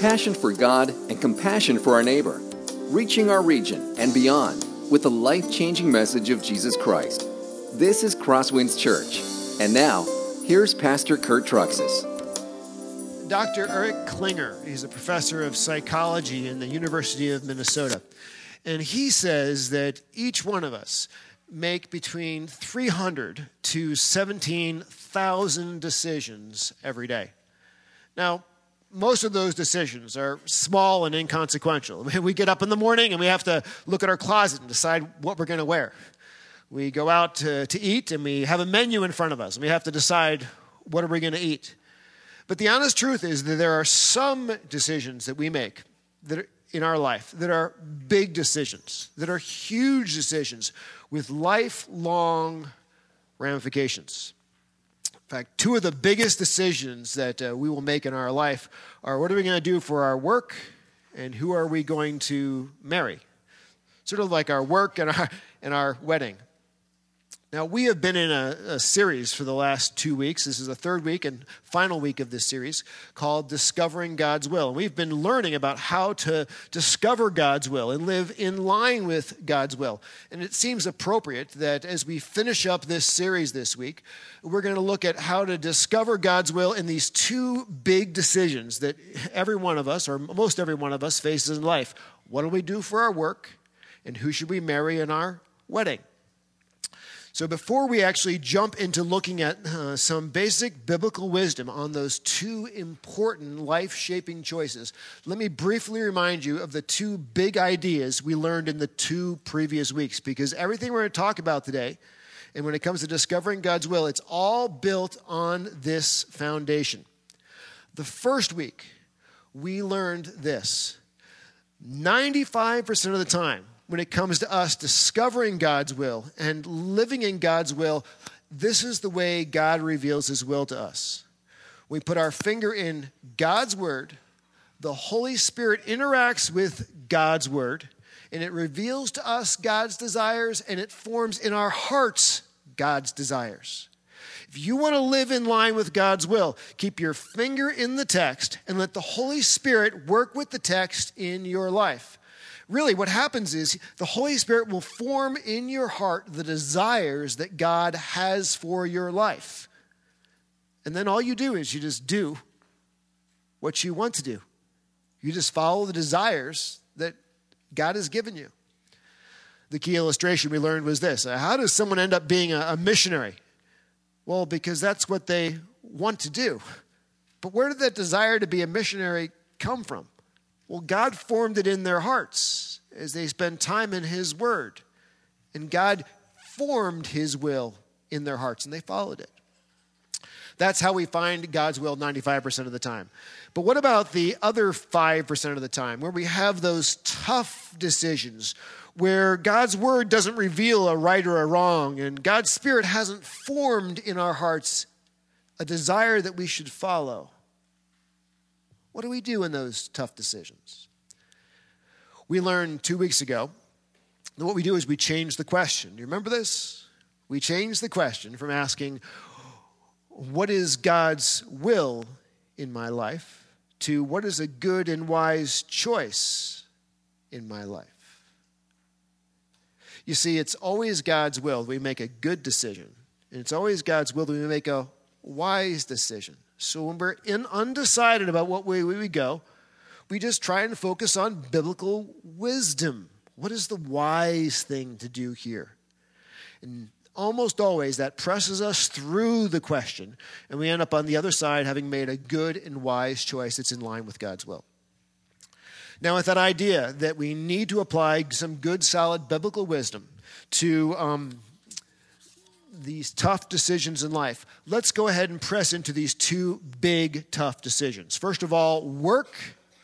passion for God and compassion for our neighbor, reaching our region and beyond with the life changing message of Jesus Christ. This is Crosswinds Church. And now, here's Pastor Kurt Truxas. Dr. Eric Klinger, he's a professor of psychology in the University of Minnesota. And he says that each one of us make between 300 to 17,000 decisions every day. Now, most of those decisions are small and inconsequential. We get up in the morning and we have to look at our closet and decide what we're going to wear. We go out to, to eat and we have a menu in front of us and we have to decide what are we going to eat. But the honest truth is that there are some decisions that we make that in our life that are big decisions, that are huge decisions with lifelong ramifications. In fact, two of the biggest decisions that uh, we will make in our life are what are we going to do for our work and who are we going to marry? Sort of like our work and our, and our wedding. Now, we have been in a, a, series for the last two weeks. This is the third week and final week of this series called Discovering God's Will. And we've been learning about how to discover God's will and live in line with God's will. And it seems appropriate that as we finish up this series this week, we're going to look at how to discover God's will in these two big decisions that every one of us, or most every one of us, faces in life. What do we do for our work? And who should we marry in our wedding? So, before we actually jump into looking at uh, some basic biblical wisdom on those two important life shaping choices, let me briefly remind you of the two big ideas we learned in the two previous weeks. Because everything we're going to talk about today, and when it comes to discovering God's will, it's all built on this foundation. The first week, we learned this 95% of the time, when it comes to us discovering God's will and living in God's will, this is the way God reveals his will to us. We put our finger in God's word, the Holy Spirit interacts with God's word, and it reveals to us God's desires and it forms in our hearts God's desires. If you want to live in line with God's will, keep your finger in the text and let the Holy Spirit work with the text in your life really what happens is the Holy Spirit will form in your heart the desires that God has for your life. And then all you do is you just do what you want to do. You just follow the desires that God has given you. The key illustration we learned was this uh, How does someone end up being a, missionary? Well, because that's what they want to do. But where did that desire to be a missionary come from? Well, God formed it in their hearts as they spend time in His Word. And God formed His will in their hearts, and they followed it. That's how we find God's will 95% of the time. But what about the other 5% of the time where we have those tough decisions where God's word doesn't reveal a right or a wrong and God's spirit hasn't formed in our hearts a desire that we should follow? What do we do in those tough decisions? We learned two weeks ago that what we do is we change the question. Do you remember this? We change the question from asking, What is God's will in my life? to what is a good and wise choice in my life? You see, it's always God's will that we make a good decision, and it's always God's will that we make a wise decision. So when we're in undecided about what way we go, we just try and focus on biblical wisdom. What is the wise thing to do here? And almost always that presses us through the question, and we end up on the other side having made a good and wise choice that's in line with God's will. Now, with that idea that we need to apply some good, solid biblical wisdom to um, these tough decisions in life, let's go ahead and press into these two big, tough decisions. First of all, work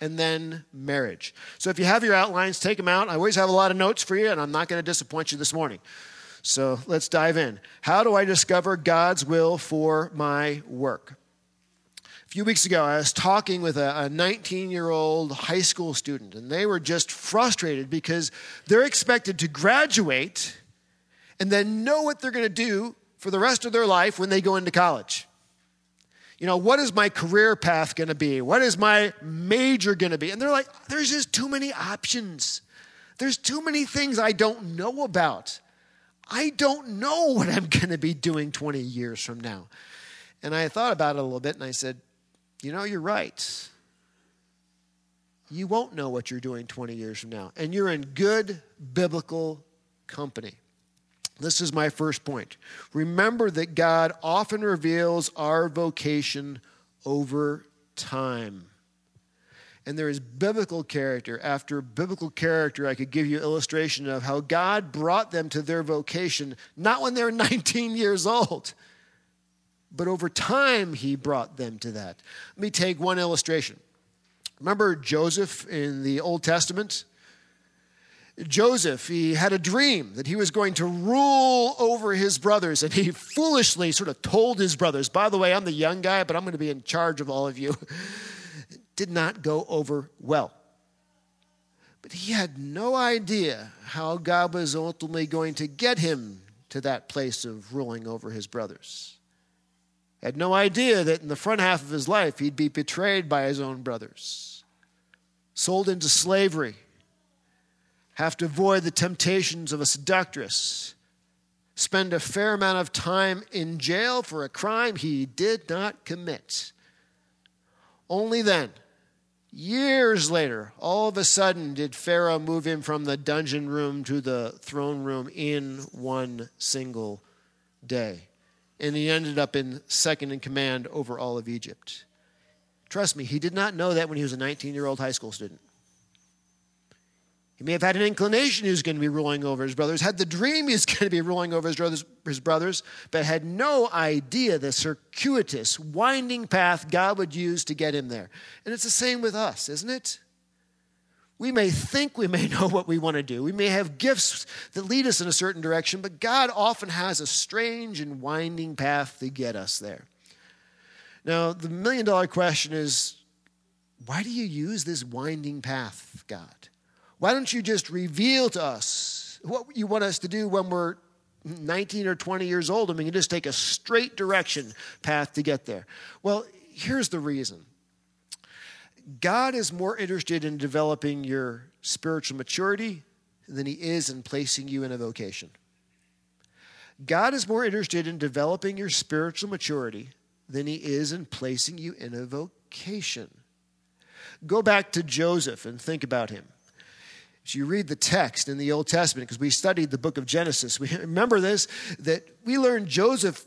and then marriage. So if you have your outlines, take them out. I always have a lot of notes for you, and I'm not going to disappoint you this morning. So let's dive in. How do I discover God's will for my work? A few weeks ago, I was talking with a 19 year old high school student, and they were just frustrated because they're expected to graduate and then know what they're going to do for the rest of their life when they go into college. You know, what is my career path going to be? What is my major going to be? And they're like, there's just too many options. There's too many things I don't know about. I don't know what I'm going to be doing 20 years from now. And I thought about it a little bit and I said, you know, you're right. You won't know what you're doing 20 years from now. And you're in good biblical company. This is my first point. Remember that God often reveals our vocation over time. And there is biblical character after biblical character. I could give you illustration of how God brought them to their vocation, not when they were 19 years old, but over time he brought them to that. Let me take one illustration. Remember Joseph in the Old Testament? Joseph, he had a dream that he was going to rule over his brothers, and he foolishly sort of told his brothers, By the way, I'm the young guy, but I'm going to be in charge of all of you. Did not go over well. But he had no idea how God was ultimately going to get him to that place of ruling over his brothers. Had no idea that in the front half of his life he'd be betrayed by his own brothers, sold into slavery have to avoid the temptations of a seductress, spend a fair amount of time in jail for a crime he did not commit. Only then, years later, all of a sudden did Pharaoh move him from the dungeon room to the throne room in one single day. And he ended up in second in command over all of Egypt. Trust me, he did not know that when he was a 19 year old high school student. He may have had an inclination he was going to be ruling over his brothers, had the dream he was going to be ruling over his brothers, his brothers, but had no idea the circuitous, winding path God would use to get him there. And it's the same with us, isn't it? We may think we may know what we want to do. We may have gifts that lead us in a certain direction, but God often has a strange and winding path to get us there. Now, the million dollar question is why do you use this winding path, God? Why don't you just reveal to us what you want us to do when we're 19 or 20 years old and we can just take a straight direction path to get there? Well, here's the reason God is more interested in developing your spiritual maturity than he is in placing you in a vocation. God is more interested in developing your spiritual maturity than he is in placing you in a vocation. Go back to Joseph and think about him. You read the text in the Old Testament, because we studied the book of Genesis, we remember this that we learned Joseph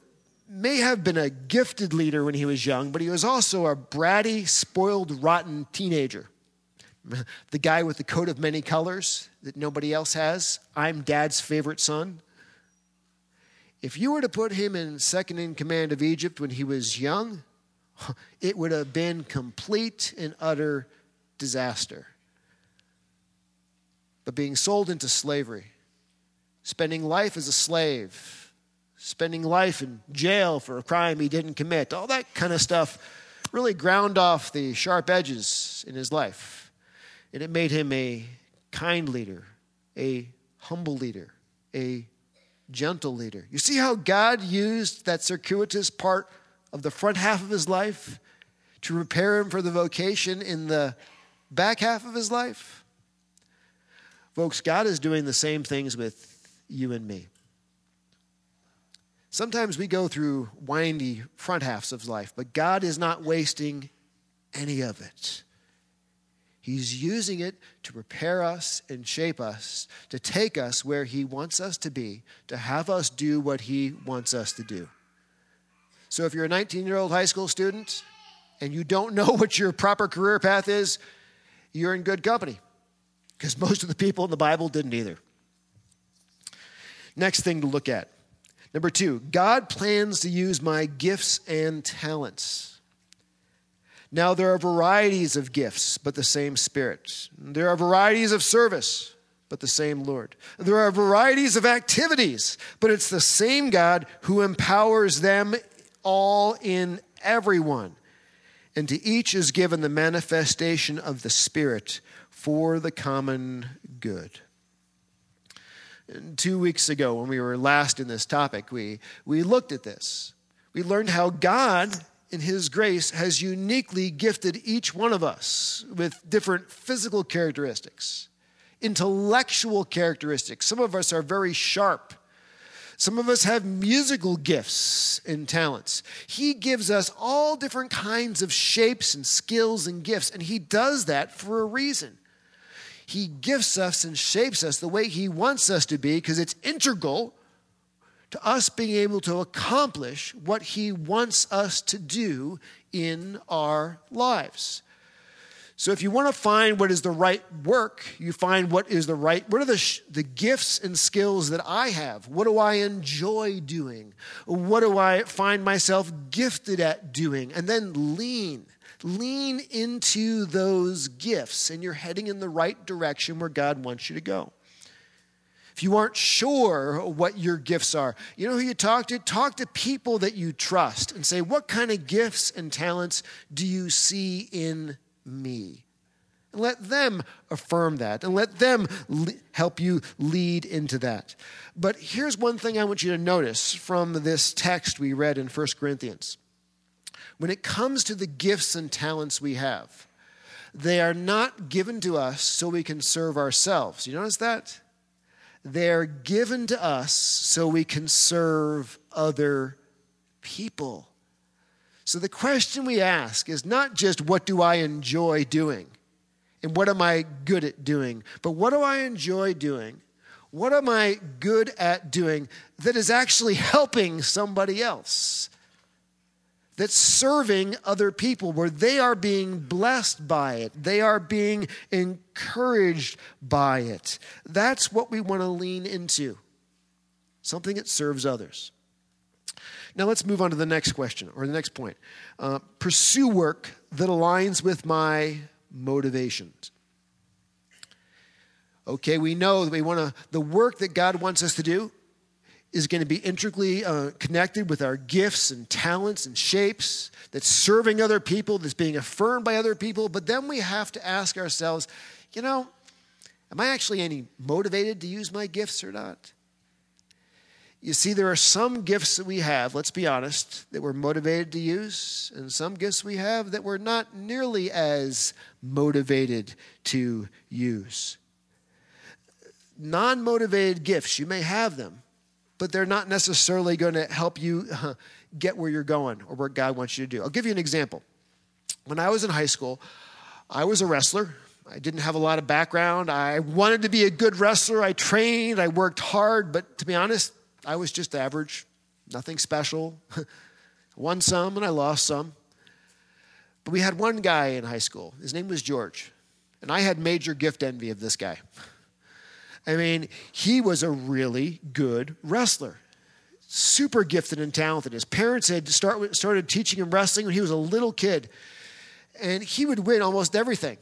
may have been a gifted leader when he was young, but he was also a bratty, spoiled, rotten teenager. The guy with the coat of many colors that nobody else has. I'm dad's favorite son. If you were to put him in second in command of Egypt when he was young, it would have been complete and utter disaster but being sold into slavery, spending life as a slave, spending life in jail for a crime he didn't commit, all that kind of stuff really ground off the sharp edges in his life. And it made him a kind leader, a humble leader, a gentle leader. You see how God used that circuitous part of the front half of his life to prepare him for the vocation in the back half of his life? Folks, God is doing the same things with you and me. Sometimes we go through windy front halves of life, but God is not wasting any of it. He's using it to prepare us and shape us, to take us where He wants us to be, to have us do what He wants us to do. So if you're a 19 year old high school student and you don't know what your proper career path is, you're in good company because most of the people in the Bible didn't either. Next thing to look at. Number two, God plans to use my gifts and talents. Now, there are varieties of gifts, but the same Spirit. There are varieties of service, but the same Lord. There are varieties of activities, but it's the same God who empowers them all in everyone. And to each is given the manifestation of the Spirit for the common good. Two weeks ago, when we were last in this topic, we, we looked at this. We learned how God in His grace, has uniquely gifted each one of us with different physical characteristics, intellectual characteristics. Some of us are very sharp. Some of us have musical gifts and talents. He gives us all different kinds of shapes and skills and gifts, and He does that for a reason. He gifts us and shapes us the way He wants us to be because it's integral to us being able to accomplish what He wants us to do in our lives. So, if you want to find what is the right work, you find what is the right, what are the, sh- the gifts and skills that I have? What do I enjoy doing? What do I find myself gifted at doing? And then lean Lean into those gifts, and you're heading in the right direction where God wants you to go. If you aren't sure what your gifts are, you know who you talk to? Talk to people that you trust and say, What kind of gifts and talents do you see in me? And let them affirm that and let them le- help you lead into that. But here's one thing I want you to notice from this text we read in 1 Corinthians when it comes to the gifts and talents we have, they are not given to us so we can serve ourselves. You notice that? They're given to us so we can serve other people. So the question we ask is not just what do I enjoy doing and what am I good at doing, but what do I enjoy doing? What am I good at doing that is actually helping somebody else? That's serving other people, where they are being blessed by it, they are being encouraged by it. That's what we want to lean into something that serves others. Now let's move on to the next question or the next point. Uh, pursue work that aligns with my motivations. Okay, we know that we want to, the work that God wants us to do is going to be integrally uh, connected with our gifts and talents and shapes, that's serving other people, that's being affirmed by other people. But then we have to ask ourselves, you know, am I actually any motivated to use my gifts or not? You see, there are some gifts that we have, let's be honest, that we're motivated to use, and some gifts we have that we're not nearly as motivated to use. Non motivated gifts, you may have them, but they're not necessarily going to help you uh, get where you're going or what God wants you to do. I'll give you an example. When I was in high school, I was a wrestler. I didn't have a lot of background. I wanted to be a good wrestler. I trained, I worked hard, but to be honest, I was just average, nothing special. Won some and I lost some. But we had one guy in high school. His name was George. And I had major gift envy of this guy. I mean, he was a really good wrestler, super gifted and talented. His parents had start, started teaching him wrestling when he was a little kid, and he would win almost everything.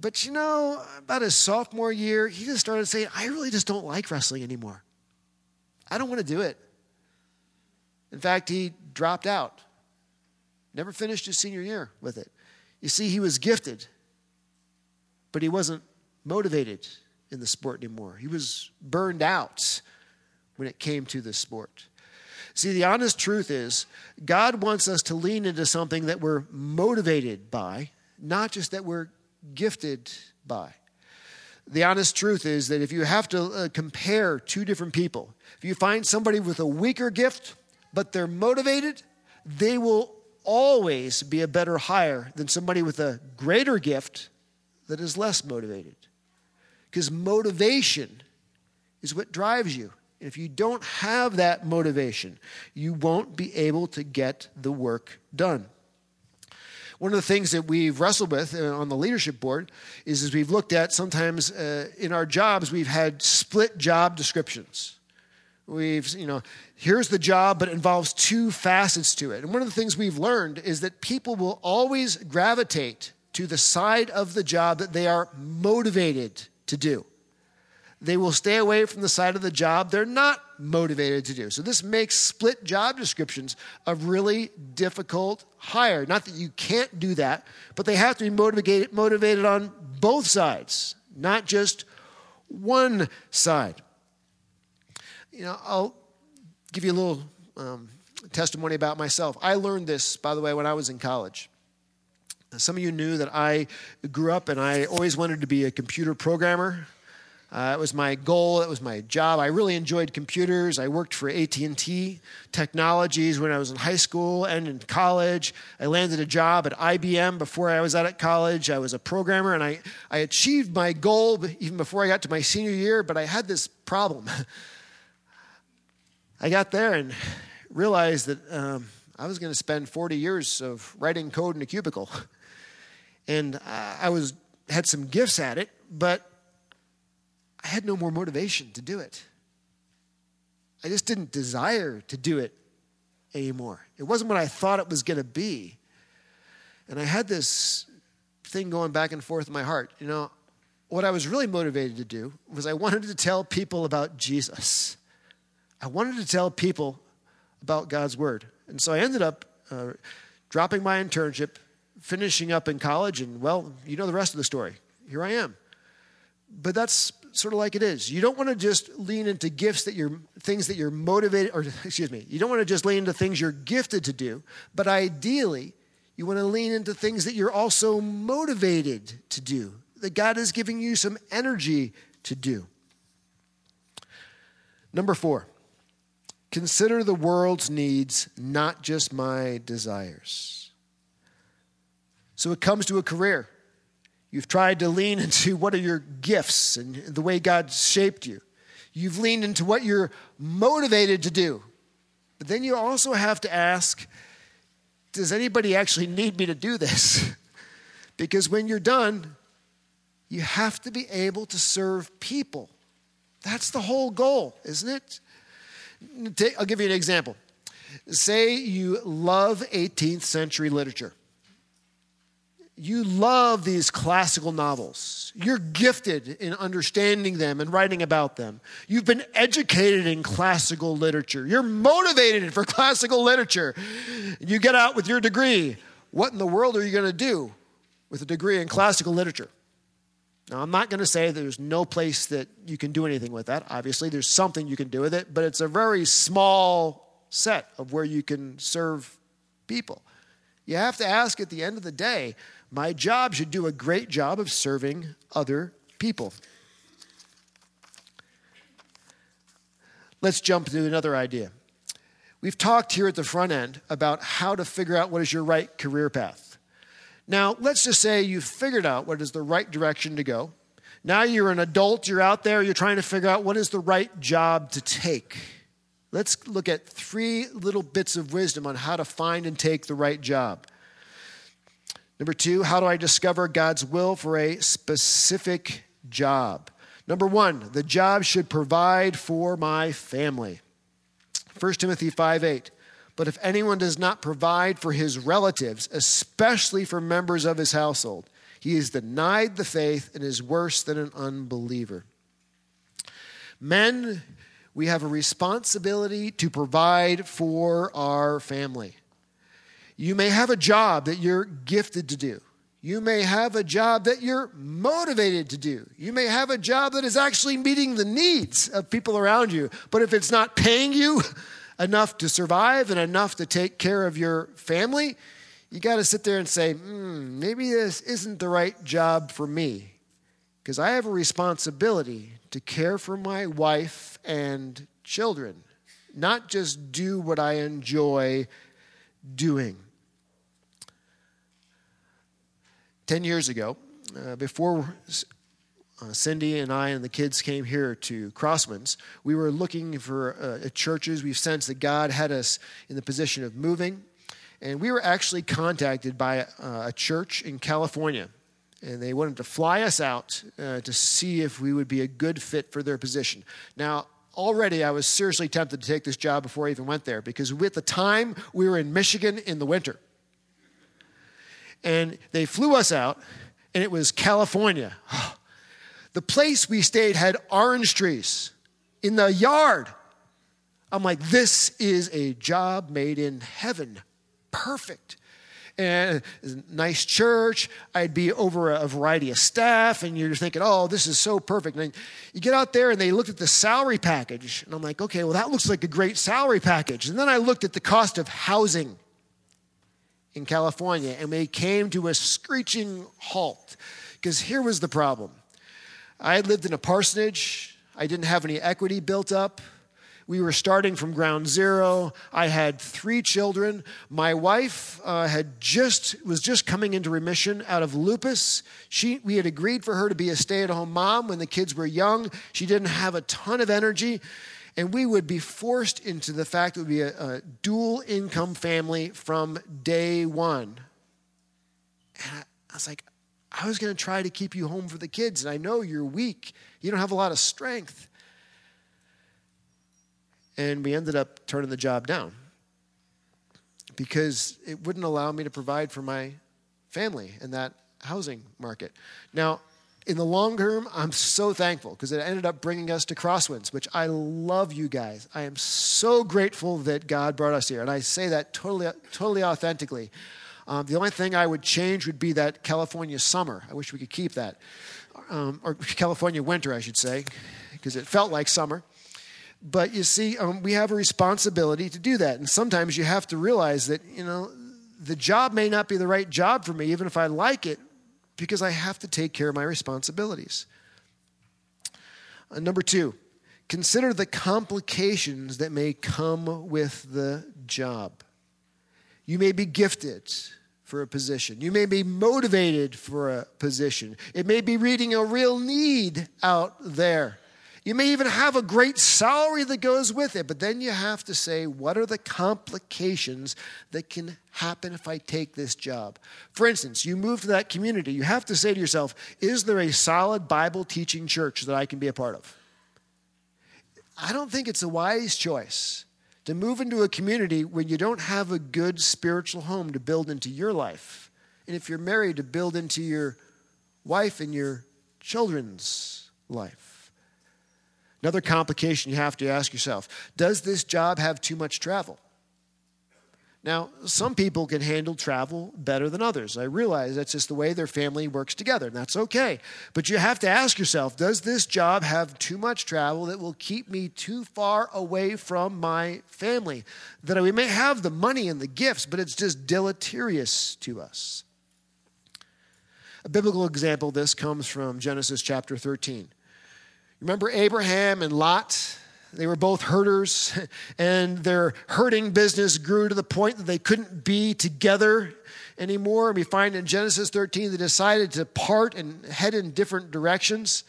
But you know, about his sophomore year, he just started saying, I really just don't like wrestling anymore. I don't want to do it. In fact, he dropped out, never finished his senior year with it. You see, he was gifted, but he wasn't motivated in the sport anymore. He was burned out when it came to the sport. See, the honest truth is, God wants us to lean into something that we're motivated by, not just that we're gifted by. The honest truth is that if you have to uh, compare two different people, if you find somebody with a weaker gift, but they're motivated, they will always be a better hire than somebody with a greater gift that is less motivated. Because motivation is what drives you. And if you don't have that motivation, you won't be able to get the work done. One of the things that we've wrestled with uh, on the leadership board is as we've looked at sometimes uh, in our jobs, we've had split job descriptions. We've, you know, here's the job, but it involves two facets to it. And one of the things we've learned is that people will always gravitate to the side of the job that they are motivated to do. They will stay away from the side of the job they're not motivated to do. So, this makes split job descriptions a really difficult hire. Not that you can't do that, but they have to be motivated, motivated on both sides, not just one side. You know, I'll give you a little um, testimony about myself. I learned this, by the way, when I was in college. Some of you knew that I grew up and I always wanted to be a computer programmer. Uh, it was my goal. It was my job. I really enjoyed computers. I worked for AT&T Technologies when I was in high school and in college. I landed a job at IBM before I was out at college. I was a programmer, and I, I achieved my goal even before I got to my senior year, but I had this problem. I got there and realized that um, I was going to spend 40 years of writing code in a cubicle. And I was had some gifts at it, but I had no more motivation to do it. I just didn't desire to do it anymore. It wasn't what I thought it was going to be. And I had this thing going back and forth in my heart. You know, what I was really motivated to do was I wanted to tell people about Jesus. I wanted to tell people about God's Word. And so I ended up uh, dropping my internship, finishing up in college, and well, you know the rest of the story. Here I am. But that's sort of like it is. You don't want to just lean into gifts that you're things that you're motivated or excuse me, you don't want to just lean into things you're gifted to do, but ideally you want to lean into things that you're also motivated to do. That God is giving you some energy to do. Number 4. Consider the world's needs, not just my desires. So it comes to a career. You've tried to lean into what are your gifts and the way God shaped you. You've leaned into what you're motivated to do. But then you also have to ask does anybody actually need me to do this? because when you're done, you have to be able to serve people. That's the whole goal, isn't it? I'll give you an example. Say you love 18th century literature you love these classical novels. You're gifted in understanding them and writing about them. You've been educated in classical literature. You're motivated for classical literature. You get out with your degree. What in the world are you going to do with a degree in classical literature? Now, I'm not going to say there's no place that you can do anything with that. Obviously, there's something you can do with it, but it's a very small set of where you can serve people. You have to ask at the end of the day my job should do a great job of serving other people. Let's jump to another idea. We've talked here at the front end about how to figure out what is your right career path. Now, let's just say you've figured out what is the right direction to go. Now you're an adult, you're out there, you're trying to figure out what is the right job to take. Let's look at three little bits of wisdom on how to find and take the right job. Number two, how do I discover God's will for a specific job? Number one, the job should provide for my family. 1 Timothy 5 8. But if anyone does not provide for his relatives, especially for members of his household, he is denied the faith and is worse than an unbeliever. Men, we have a responsibility to provide for our family. You may have a job that you're gifted to do. You may have a job that you're motivated to do. You may have a job that is actually meeting the needs of people around you. But if it's not paying you enough to survive and enough to take care of your family, you got to sit there and say, mm, maybe this isn't the right job for me. Because I have a responsibility to care for my wife and children, not just do what I enjoy doing. 10 years ago, uh, before uh, Cindy and I and the kids came here to Crosswinds, we were looking for uh, churches. We've sensed that God had us in the position of moving. And we were actually contacted by uh, a church in California. And they wanted to fly us out uh, to see if we would be a good fit for their position. Now, already I was seriously tempted to take this job before I even went there because at the time we were in Michigan in the winter and they flew us out, and it was California. The place we stayed had orange trees in the yard. I'm like, this is a job made in heaven. Perfect. and nice church. I'd be over a variety of staff, and you're thinking, oh, this is so perfect. And you get out there, and they looked at the salary package, and I'm like, okay, well, that looks like a great salary package. And then I looked at the cost of housing in California, and we came to a screeching halt. Because here was the problem I had lived in a parsonage, I didn't have any equity built up. We were starting from ground zero. I had three children. My wife uh, had just was just coming into remission out of lupus. She, we had agreed for her to be a stay-at-home mom when the kids were young. She didn't have a ton of energy, and we would be forced into the fact it would be a, a dual income family from day one. And I, I was like, I was going to try to keep you home for the kids, and I know you're weak. You don't have a lot of strength. And we ended up turning the job down because it wouldn't allow me to provide for my family in that housing market. Now, in the long term, I'm so thankful because it ended up bringing us to Crosswinds, which I love you guys. I am so grateful that God brought us here. And I say that totally, totally authentically. Um, the only thing I would change would be that California summer. I wish we could keep that. Um, or California winter, I should say, because it felt like summer. But you see, um, we have a responsibility to do that. And sometimes you have to realize that, you know, the job may not be the right job for me, even if I like it, because I have to take care of my responsibilities. Uh, number two, consider the complications that may come with the job. You may be gifted for a position. You may be motivated for a position. It may be reading a real need out there. You may even have a great salary that goes with it, but then you have to say, what are the complications that can happen if I take this job? For instance, you move to that community, you have to say to yourself, is there a solid Bible teaching church that I can be a part of? I don't think it's a wise choice to move into a community when you don't have a good spiritual home to build into your life. And if you're married, to build into your wife and your children's life. Another complication you have to ask yourself Does this job have too much travel? Now, some people can handle travel better than others. I realize that's just the way their family works together, and that's okay. But you have to ask yourself Does this job have too much travel that will keep me too far away from my family? That we may have the money and the gifts, but it's just deleterious to us. A biblical example of this comes from Genesis chapter 13. Remember Abraham and Lot? They were both herders, and their herding business grew to the point that they couldn't be together anymore. And we find in Genesis 13 they decided to part and head in different directions.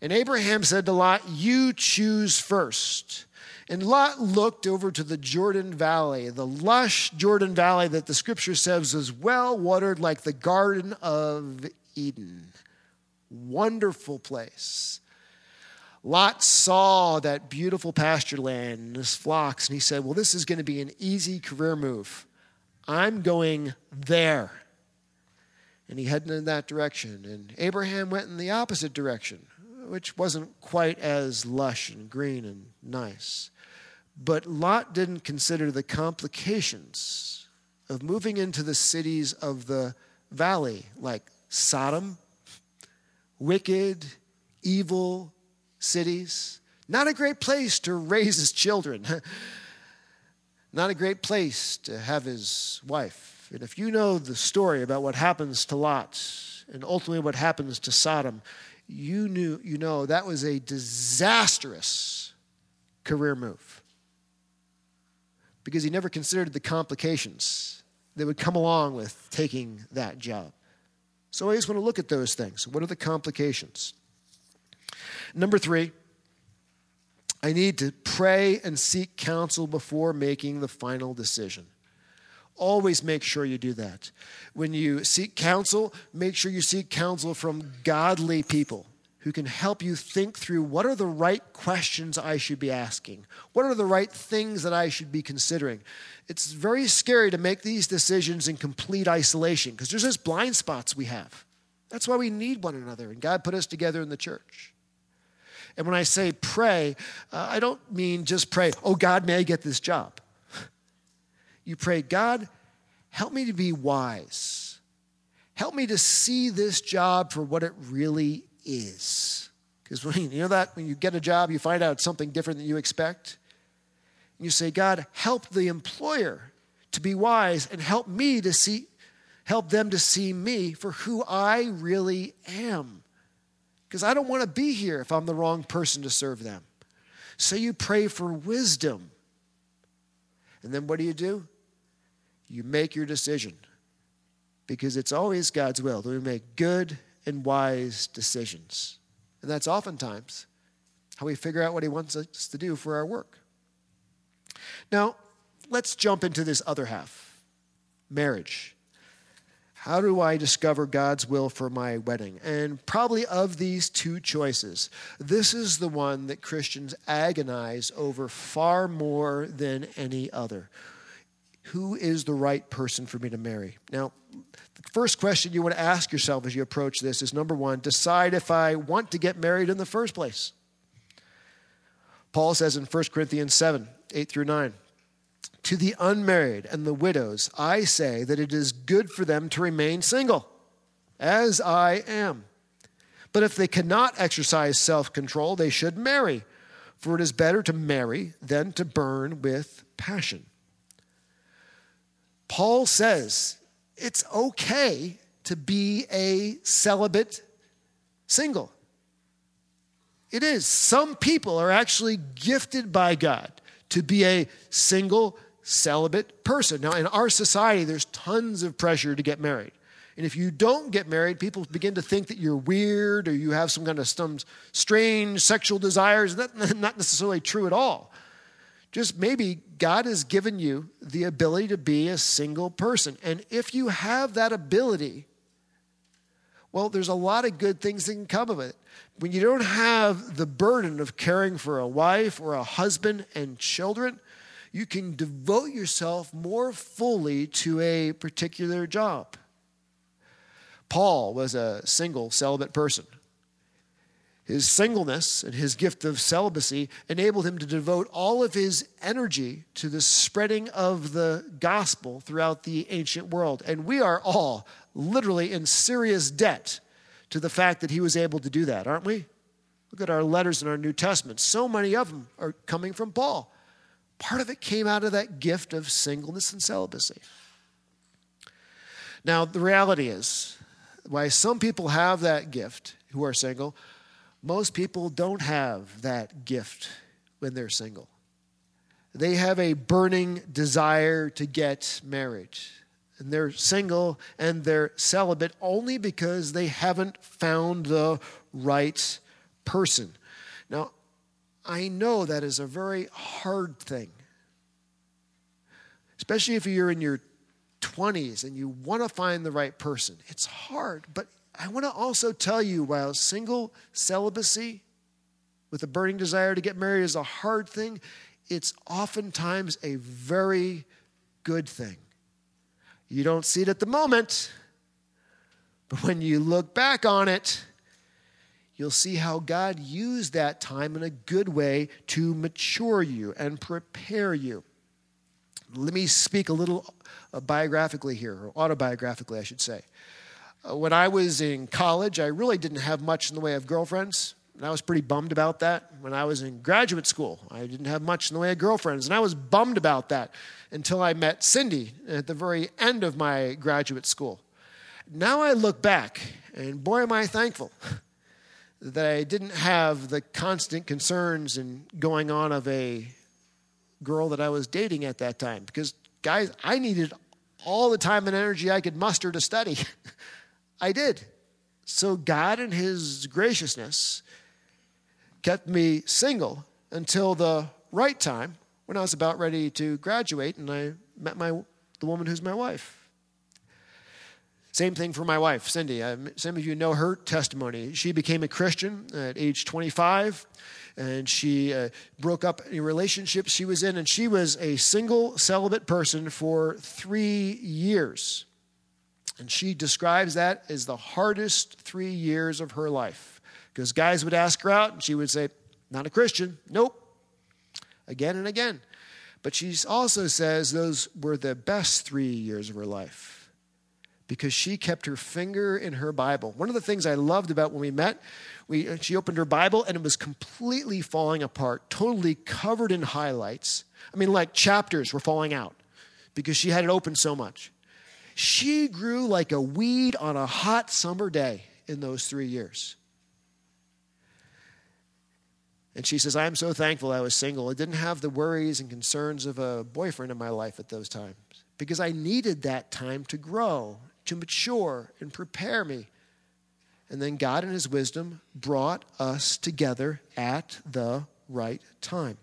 And Abraham said to Lot, You choose first. And Lot looked over to the Jordan Valley, the lush Jordan Valley that the scripture says was well watered like the Garden of Eden. Wonderful place. Lot saw that beautiful pasture land and his flocks, and he said, Well, this is going to be an easy career move. I'm going there. And he headed in that direction. And Abraham went in the opposite direction, which wasn't quite as lush and green and nice. But Lot didn't consider the complications of moving into the cities of the valley, like Sodom, wicked, evil, cities. Not a great place to raise his children. Not a great place to have his wife. And if you know the story about what happens to Lot and ultimately what happens to Sodom, you knew you know that was a disastrous career move. Because he never considered the complications that would come along with taking that job. So I just want to look at those things. What are the complications? Number three, I need to pray and seek counsel before making the final decision. Always make sure you do that. When you seek counsel, make sure you seek counsel from godly people who can help you think through what are the right questions I should be asking? What are the right things that I should be considering? It's very scary to make these decisions in complete isolation because there's just blind spots we have. That's why we need one another, and God put us together in the church. And when I say pray, uh, I don't mean just pray, oh, God, may I get this job. You pray, God, help me to be wise. Help me to see this job for what it really is. Because when you know that when you get a job, you find out something different than you expect. And you say, God, help the employer to be wise and help me to see, help them to see me for who I really am. Because I don't want to be here if I'm the wrong person to serve them. So you pray for wisdom. And then what do you do? You make your decision. Because it's always God's will that we make good and wise decisions. And that's oftentimes how we figure out what He wants us to do for our work. Now, let's jump into this other half marriage. How do I discover God's will for my wedding? And probably of these two choices, this is the one that Christians agonize over far more than any other. Who is the right person for me to marry? Now, the first question you want to ask yourself as you approach this is number one, decide if I want to get married in the first place. Paul says in 1 Corinthians 7 8 through 9, to the unmarried and the widows, I say that it is good for them to remain single, as I am. But if they cannot exercise self control, they should marry, for it is better to marry than to burn with passion. Paul says it's okay to be a celibate single. It is. Some people are actually gifted by God to be a single celibate person. Now, in our society, there's tons of pressure to get married. And if you don't get married, people begin to think that you're weird or you have some kind of some strange sexual desires. That's not necessarily true at all. Just maybe God has given you the ability to be a single person. And if you have that ability, well, there's a lot of good things that can come of it. When you don't have the burden of caring for a wife or a husband and children, you can devote yourself more fully to a particular job. Paul was a single, celibate person. His singleness and his gift of celibacy enabled him to devote all of his energy to the spreading of the gospel throughout the ancient world. And we are all literally in serious debt to the fact that he was able to do that, aren't we? Look at our letters in our New Testament. So many of them are coming from Paul. Part of it came out of that gift of singleness and celibacy. Now, the reality is, why some people have that gift who are single, most people don't have that gift when they're single. They have a burning desire to get married. And they're single and they're celibate only because they haven't found the right person. Now, I know that is a very hard thing. Especially if you're in your 20s and you want to find the right person. It's hard, but I want to also tell you while single celibacy with a burning desire to get married is a hard thing, it's oftentimes a very good thing. You don't see it at the moment, but when you look back on it, you'll see how God used that time in a good way to mature you and prepare you. Let me speak a little uh, biographically here, or autobiographically, I should say. Uh, when I was in college, I really didn't have much in the way of girlfriends, and I was pretty bummed about that. When I was in graduate school, I didn't have much in the way of girlfriends, and I was bummed about that until I met Cindy at the very end of my graduate school. Now I look back, and boy, am I thankful that I didn't have the constant concerns and going on of a girl that I was dating at that time. Because, guys, I needed all the time and energy I could muster to study. I did. So, God, in His graciousness, kept me single until the right time when I was about ready to graduate and I met my, the woman who's my wife. Same thing for my wife, Cindy. some of you know her testimony. She became a Christian at age 25, and she uh, broke up a relationship she was in, and she was a single, celibate person for three years. And she describes that as the hardest three years of her life. Because guys would ask her out, and she would say, Not a Christian. Nope. Again and again. But she also says those were the best three years of her life because she kept her finger in her Bible. One of the things I loved about when we met, we, she opened her Bible and it was completely falling apart, totally covered in highlights. I mean, like chapters were falling out because she had it open so much. She grew like a weed on a hot summer day in those three years. And she says, I am so thankful I was single. I didn't have the worries and concerns of a boyfriend in my life at those times because I needed that time to grow, to mature, and prepare me. And then God, in His wisdom, brought us together at the right time.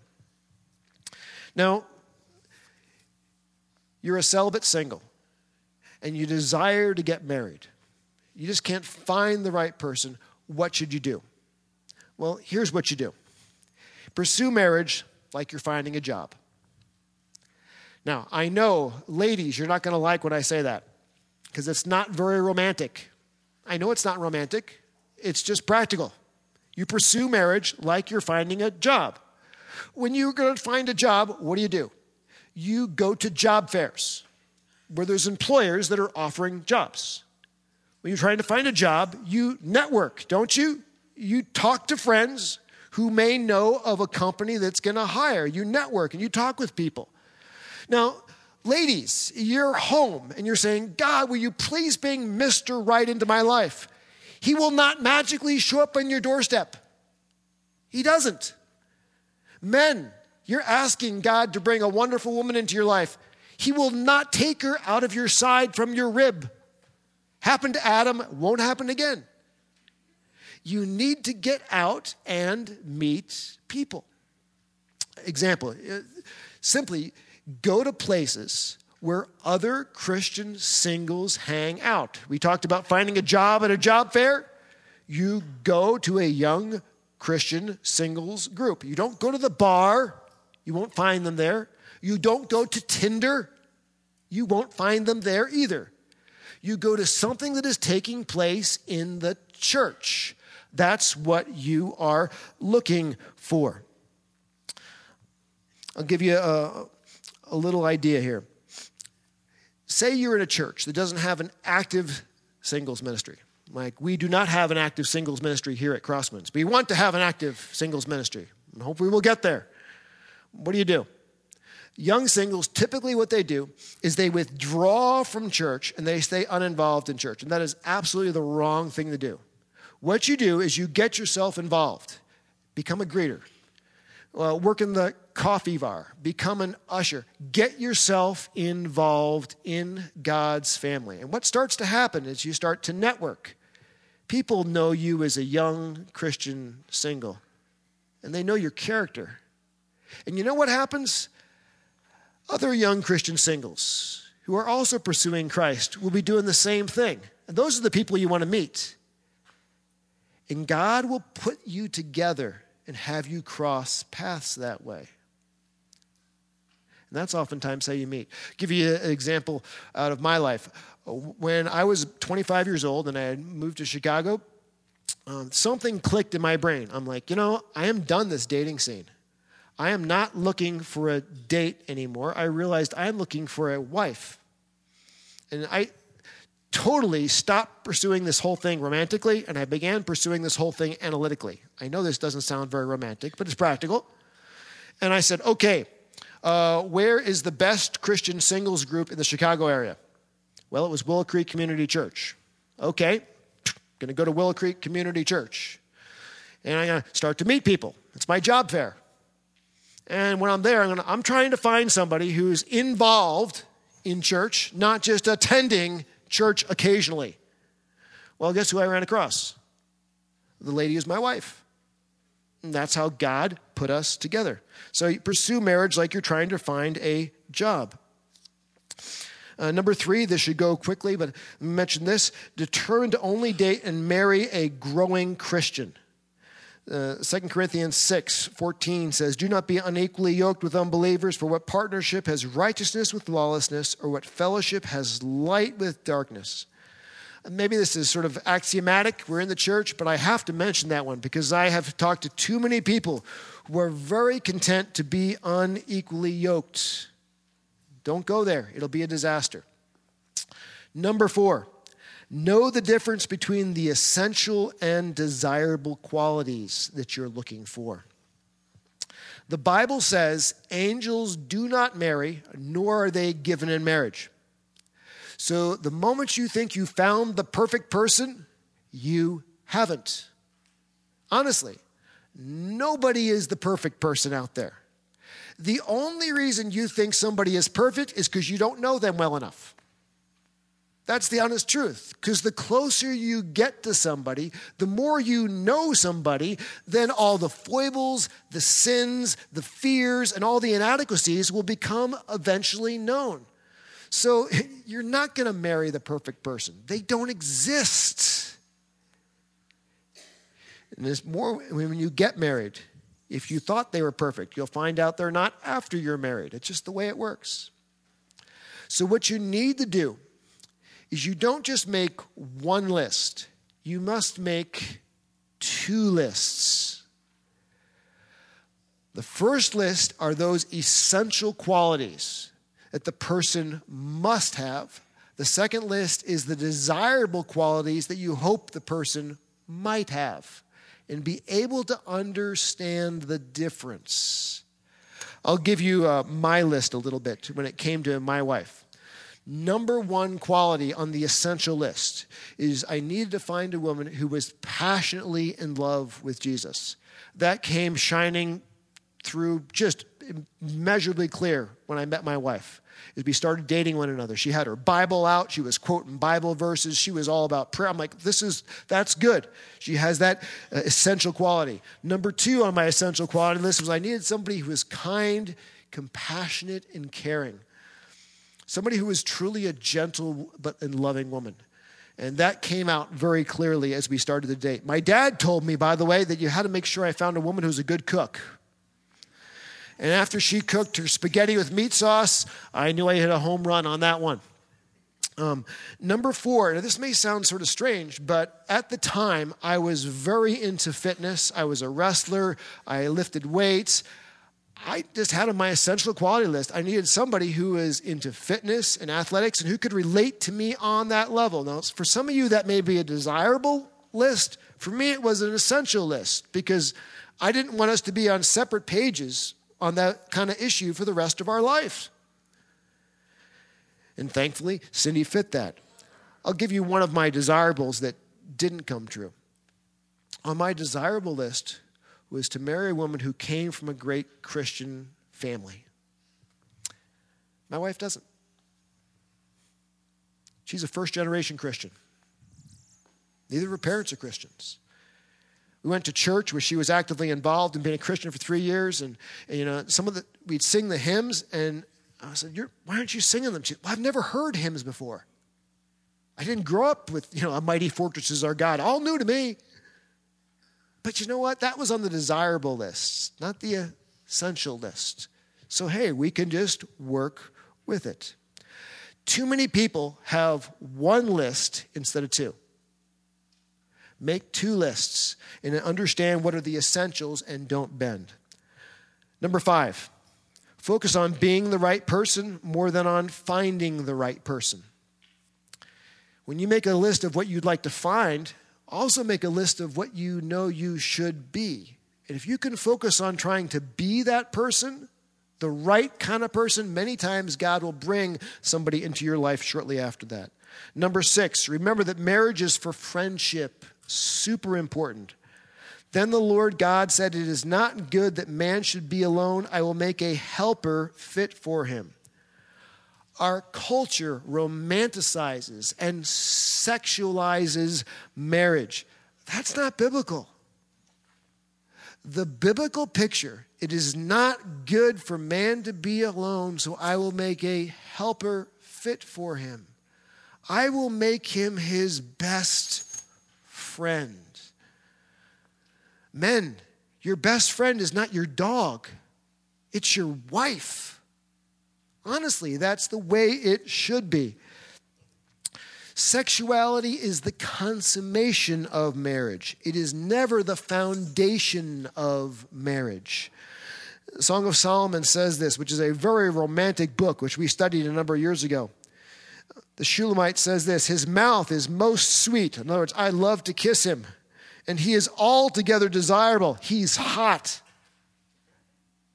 Now, you're a celibate single and you desire to get married. You just can't find the right person. What should you do? Well, here's what you do pursue marriage like you're finding a job. Now, I know, ladies, you're not going to like when I say that because it's not very romantic. I know it's not romantic, it's just practical. You pursue marriage like you're finding a job. When you're going to find a job, what do you do? You go to job fairs where there's employers that are offering jobs. When you're trying to find a job, you network, don't you? You talk to friends who may know of a company that's going to hire. You network and you talk with people. Now, ladies, you're home and you're saying, God, will you please bring Mr. Right into my life? He will not magically show up on your doorstep. He doesn't. Men, you're asking God to bring a wonderful woman into your life. He will not take her out of your side from your rib. Happened to Adam, won't happen again. You need to get out and meet people. Example uh, simply go to places where other Christian singles hang out. We talked about finding a job at a job fair. You go to a young Christian singles group. You don't go to the bar, you won't find them there. You don't go to Tinder, you won't find them there either. You go to something that is taking place in the church. That's what you are looking for. I'll give you a, a little idea here. Say you're in a church that doesn't have an active singles ministry. Like, we do not have an active singles ministry here at Crosswinds. We want to have an active singles ministry, and hopefully we'll get there. What do you do? Young singles, typically what they do is they withdraw from church and they stay uninvolved in church. And that is absolutely the wrong thing to do. What you do is you get yourself involved, become a greeter, uh, work in the coffee bar, become an usher, get yourself involved in God's family. And what starts to happen is you start to network. People know you as a young Christian single, and they know your character. And you know what happens? Other young Christian singles who are also pursuing Christ will be doing the same thing. And those are the people you want to meet. And God will put you together and have you cross paths that way. And that's oftentimes how you meet. I'll give you an example out of my life. When I was 25 years old and I had moved to Chicago, um, something clicked in my brain. I'm like, you know, I am done this dating scene. I am not looking for a date anymore. I realized I'm looking for a wife. And I, totally stopped pursuing this whole thing romantically and I began pursuing this whole thing analytically. I know this doesn't sound very romantic, but it's practical. And I said, okay, uh, where is the best Christian singles group in the Chicago area? Well, it was Willow Creek Community Church. Okay, to go to Willow Creek Community Church. And I'm to start to meet people. It's my job fair. And when I'm there, I'm, gonna, I'm trying to find somebody who's involved in church, not just attending church occasionally. Well, guess who I ran across? The lady is my wife. And that's how God put us together. So you pursue marriage like you're trying to find a job. Uh, number three, this should go quickly, but mention this determined to only date and marry a growing Christian. Uh, 2 Corinthians 6 14 says, Do not be unequally yoked with unbelievers, for what partnership has righteousness with lawlessness, or what fellowship has light with darkness? Maybe this is sort of axiomatic. We're in the church, but I have to mention that one because I have talked to too many people who are very content to be unequally yoked. Don't go there, it'll be a disaster. Number four, know the difference between the essential and desirable qualities that you're looking for. The Bible says angels do not marry, nor are they given in marriage. So the moment you think you found the perfect person, you haven't. Honestly, nobody is the perfect person out there. The only reason you think somebody is perfect is because you don't know them well enough. That's the honest truth. Because the closer you get to somebody, the more you know somebody, then all the foibles, the sins, the fears, and all the inadequacies will become eventually known. So you're not going to marry the perfect person, they don't exist. And there's more when you get married. If you thought they were perfect, you'll find out they're not after you're married. It's just the way it works. So, what you need to do is you don't just make one list, you must make two lists. The first list are those essential qualities that the person must have. The second list is the desirable qualities that you hope the person might have and be able to understand the difference. I'll give you uh, my list a little bit when it came to my wife number one quality on the essential list is I needed to find a woman who was passionately in love with Jesus. That came shining through just immeasurably clear when I met my wife. As we started dating one another, she had her Bible out. She was quoting Bible verses. She was all about prayer. I'm like, this is that's good. She has that uh, essential quality. Number two on my essential quality list was I needed somebody who was kind, compassionate, and caring somebody who was truly a gentle but and loving woman. And that came out very clearly as we started the date. My dad told me, by the way, that you had to make sure I found a woman who's a good cook. And after she cooked her spaghetti with meat sauce, I knew I hit a home run on that one. Um, number four, now this may sound sort of strange, but at the time I was very into fitness. I was a wrestler, I lifted weights, I just had on my essential quality list. I needed somebody who was into fitness and athletics and who could relate to me on that level. Now, for some of you, that may be a desirable list. For me, it was an essential list because I didn't want us to be on separate pages on that kind of issue for the rest of our life. And thankfully, Cindy fit that. I'll give you one of my desirables that didn't come true. On my desirable list was to marry a woman who came from a great Christian family. My wife doesn't. She's a first generation Christian. Neither of her parents are Christians. We went to church where she was actively involved in being a Christian for three years. And, and, you know, some of the, we'd sing the hymns, and I said, Why aren't you singing them? She, well, I've never heard hymns before. I didn't grow up with, you know, a mighty fortress is our God. All new to me. But you know what? That was on the desirable list, not the essential list. So, hey, we can just work with it. Too many people have one list instead of two. Make two lists and understand what are the essentials and don't bend. Number five, focus on being the right person more than on finding the right person. When you make a list of what you'd like to find, also make a list of what you know you should be. And if you can focus on trying to be that person, the right kind of person, many times God will bring somebody into your life shortly after that. Number six, remember that marriage is for friendship, super important. Then the Lord God said, It is not good that man should be alone. I will make a helper fit for him our culture romanticizes and sexualizes marriage. That's not biblical. The biblical picture it is not good for man to be alone, so I will make a helper fit for him. I will make him his best friend. Men, your best friend is not your dog, it's your wife. Honestly, that's the way it should be. Sexuality is the consummation of marriage, it is never the foundation of marriage. Song of Solomon says this, which is a very romantic book, which we studied a number of years ago. The Shulamite says this His mouth is most sweet. In other words, I love to kiss him. And he is altogether desirable. He's hot.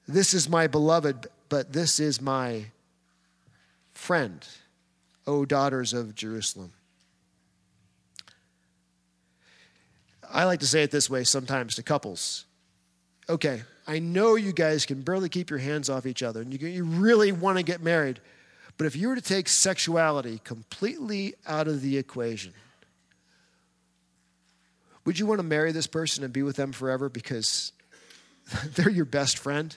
This is my beloved, but this is my friend, O daughters of Jerusalem. I like to say it this way sometimes to couples. Okay, I know you guys can barely keep your hands off each other and you, really want to get married. But if you were to take sexuality completely out of the equation, would you want to marry this person and be with them forever because they're your best friend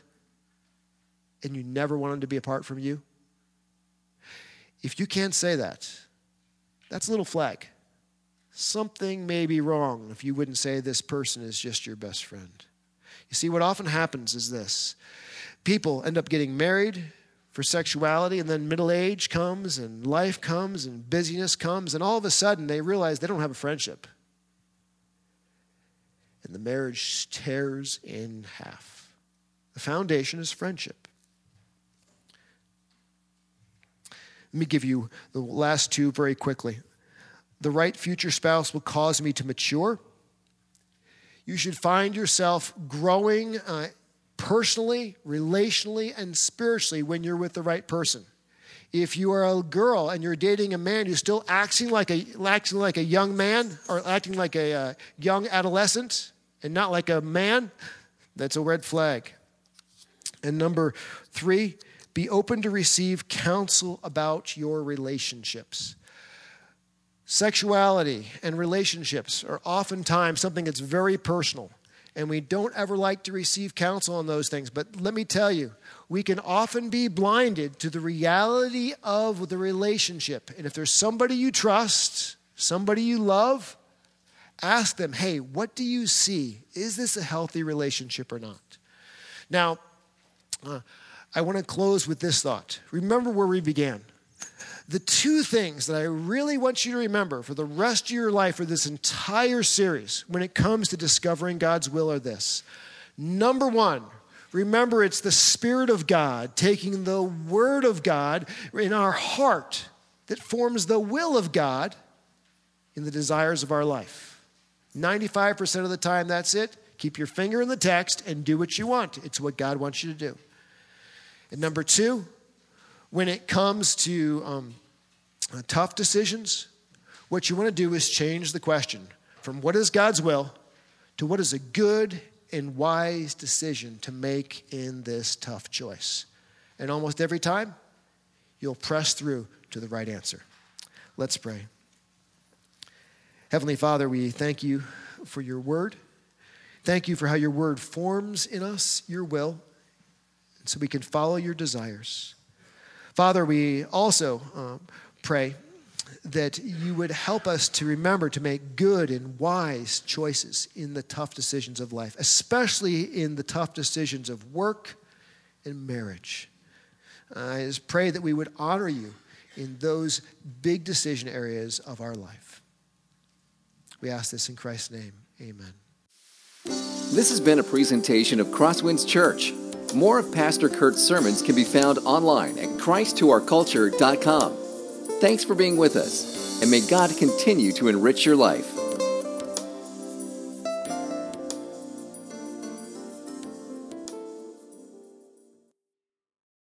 and you never want them to be apart from you? If you can't say that, that's a little flag. Something may be wrong if you wouldn't say this person is just your best friend. You see, what often happens is this people end up getting married for sexuality, and then middle age comes, and life comes, and busyness comes, and all of a sudden they realize they don't have a friendship. And the marriage tears in half. The foundation is friendship. Let me give you the last two very quickly. The right future spouse will cause me to mature you should find yourself growing uh, personally, relationally, and spiritually when you're with the right person. If you are a girl and you're dating a man who's still acting like a, acting like a young man or acting like a uh, young adolescent and not like a man, that's a red flag. And number three, be open to receive counsel about your relationships. Sexuality and relationships are oftentimes something that's very personal, and we don't ever like to receive counsel on those things. But let me tell you, we can often be blinded to the reality of the relationship. And if there's somebody you trust, somebody you love, ask them, hey, what do you see? Is this a healthy relationship or not? Now, uh, I want to close with this thought. Remember where we began the two things that I really want you to remember for the rest of your life or this entire series when it comes to discovering God's will are this. Number one, remember it's the Spirit of God taking the Word of God in our heart that forms the will of God in the desires of our life. 95% of the time, that's it. Keep your finger in the text and do what you want. It's what God wants you to do. And number two, when it comes to um, uh, tough decisions, what you want to do is change the question from what is God's will to what is a good and wise decision to make in this tough choice. And almost every time, you'll press through to the right answer. Let's pray. Heavenly Father, we thank you for your word. Thank you for how your word forms in us your will, so we can follow your desires. Father, we also uh, pray that you would help us to remember to make good and wise choices in the tough decisions of life, especially in the tough decisions of work and marriage. I just pray that we would honor you in those big decision areas of our life. We ask this in Christ's name. Amen. This has been a presentation of Crosswinds Church. More of Pastor Kurt's sermons can be found online at christtourculture.com. Thanks for being with us, and may God continue to enrich your life.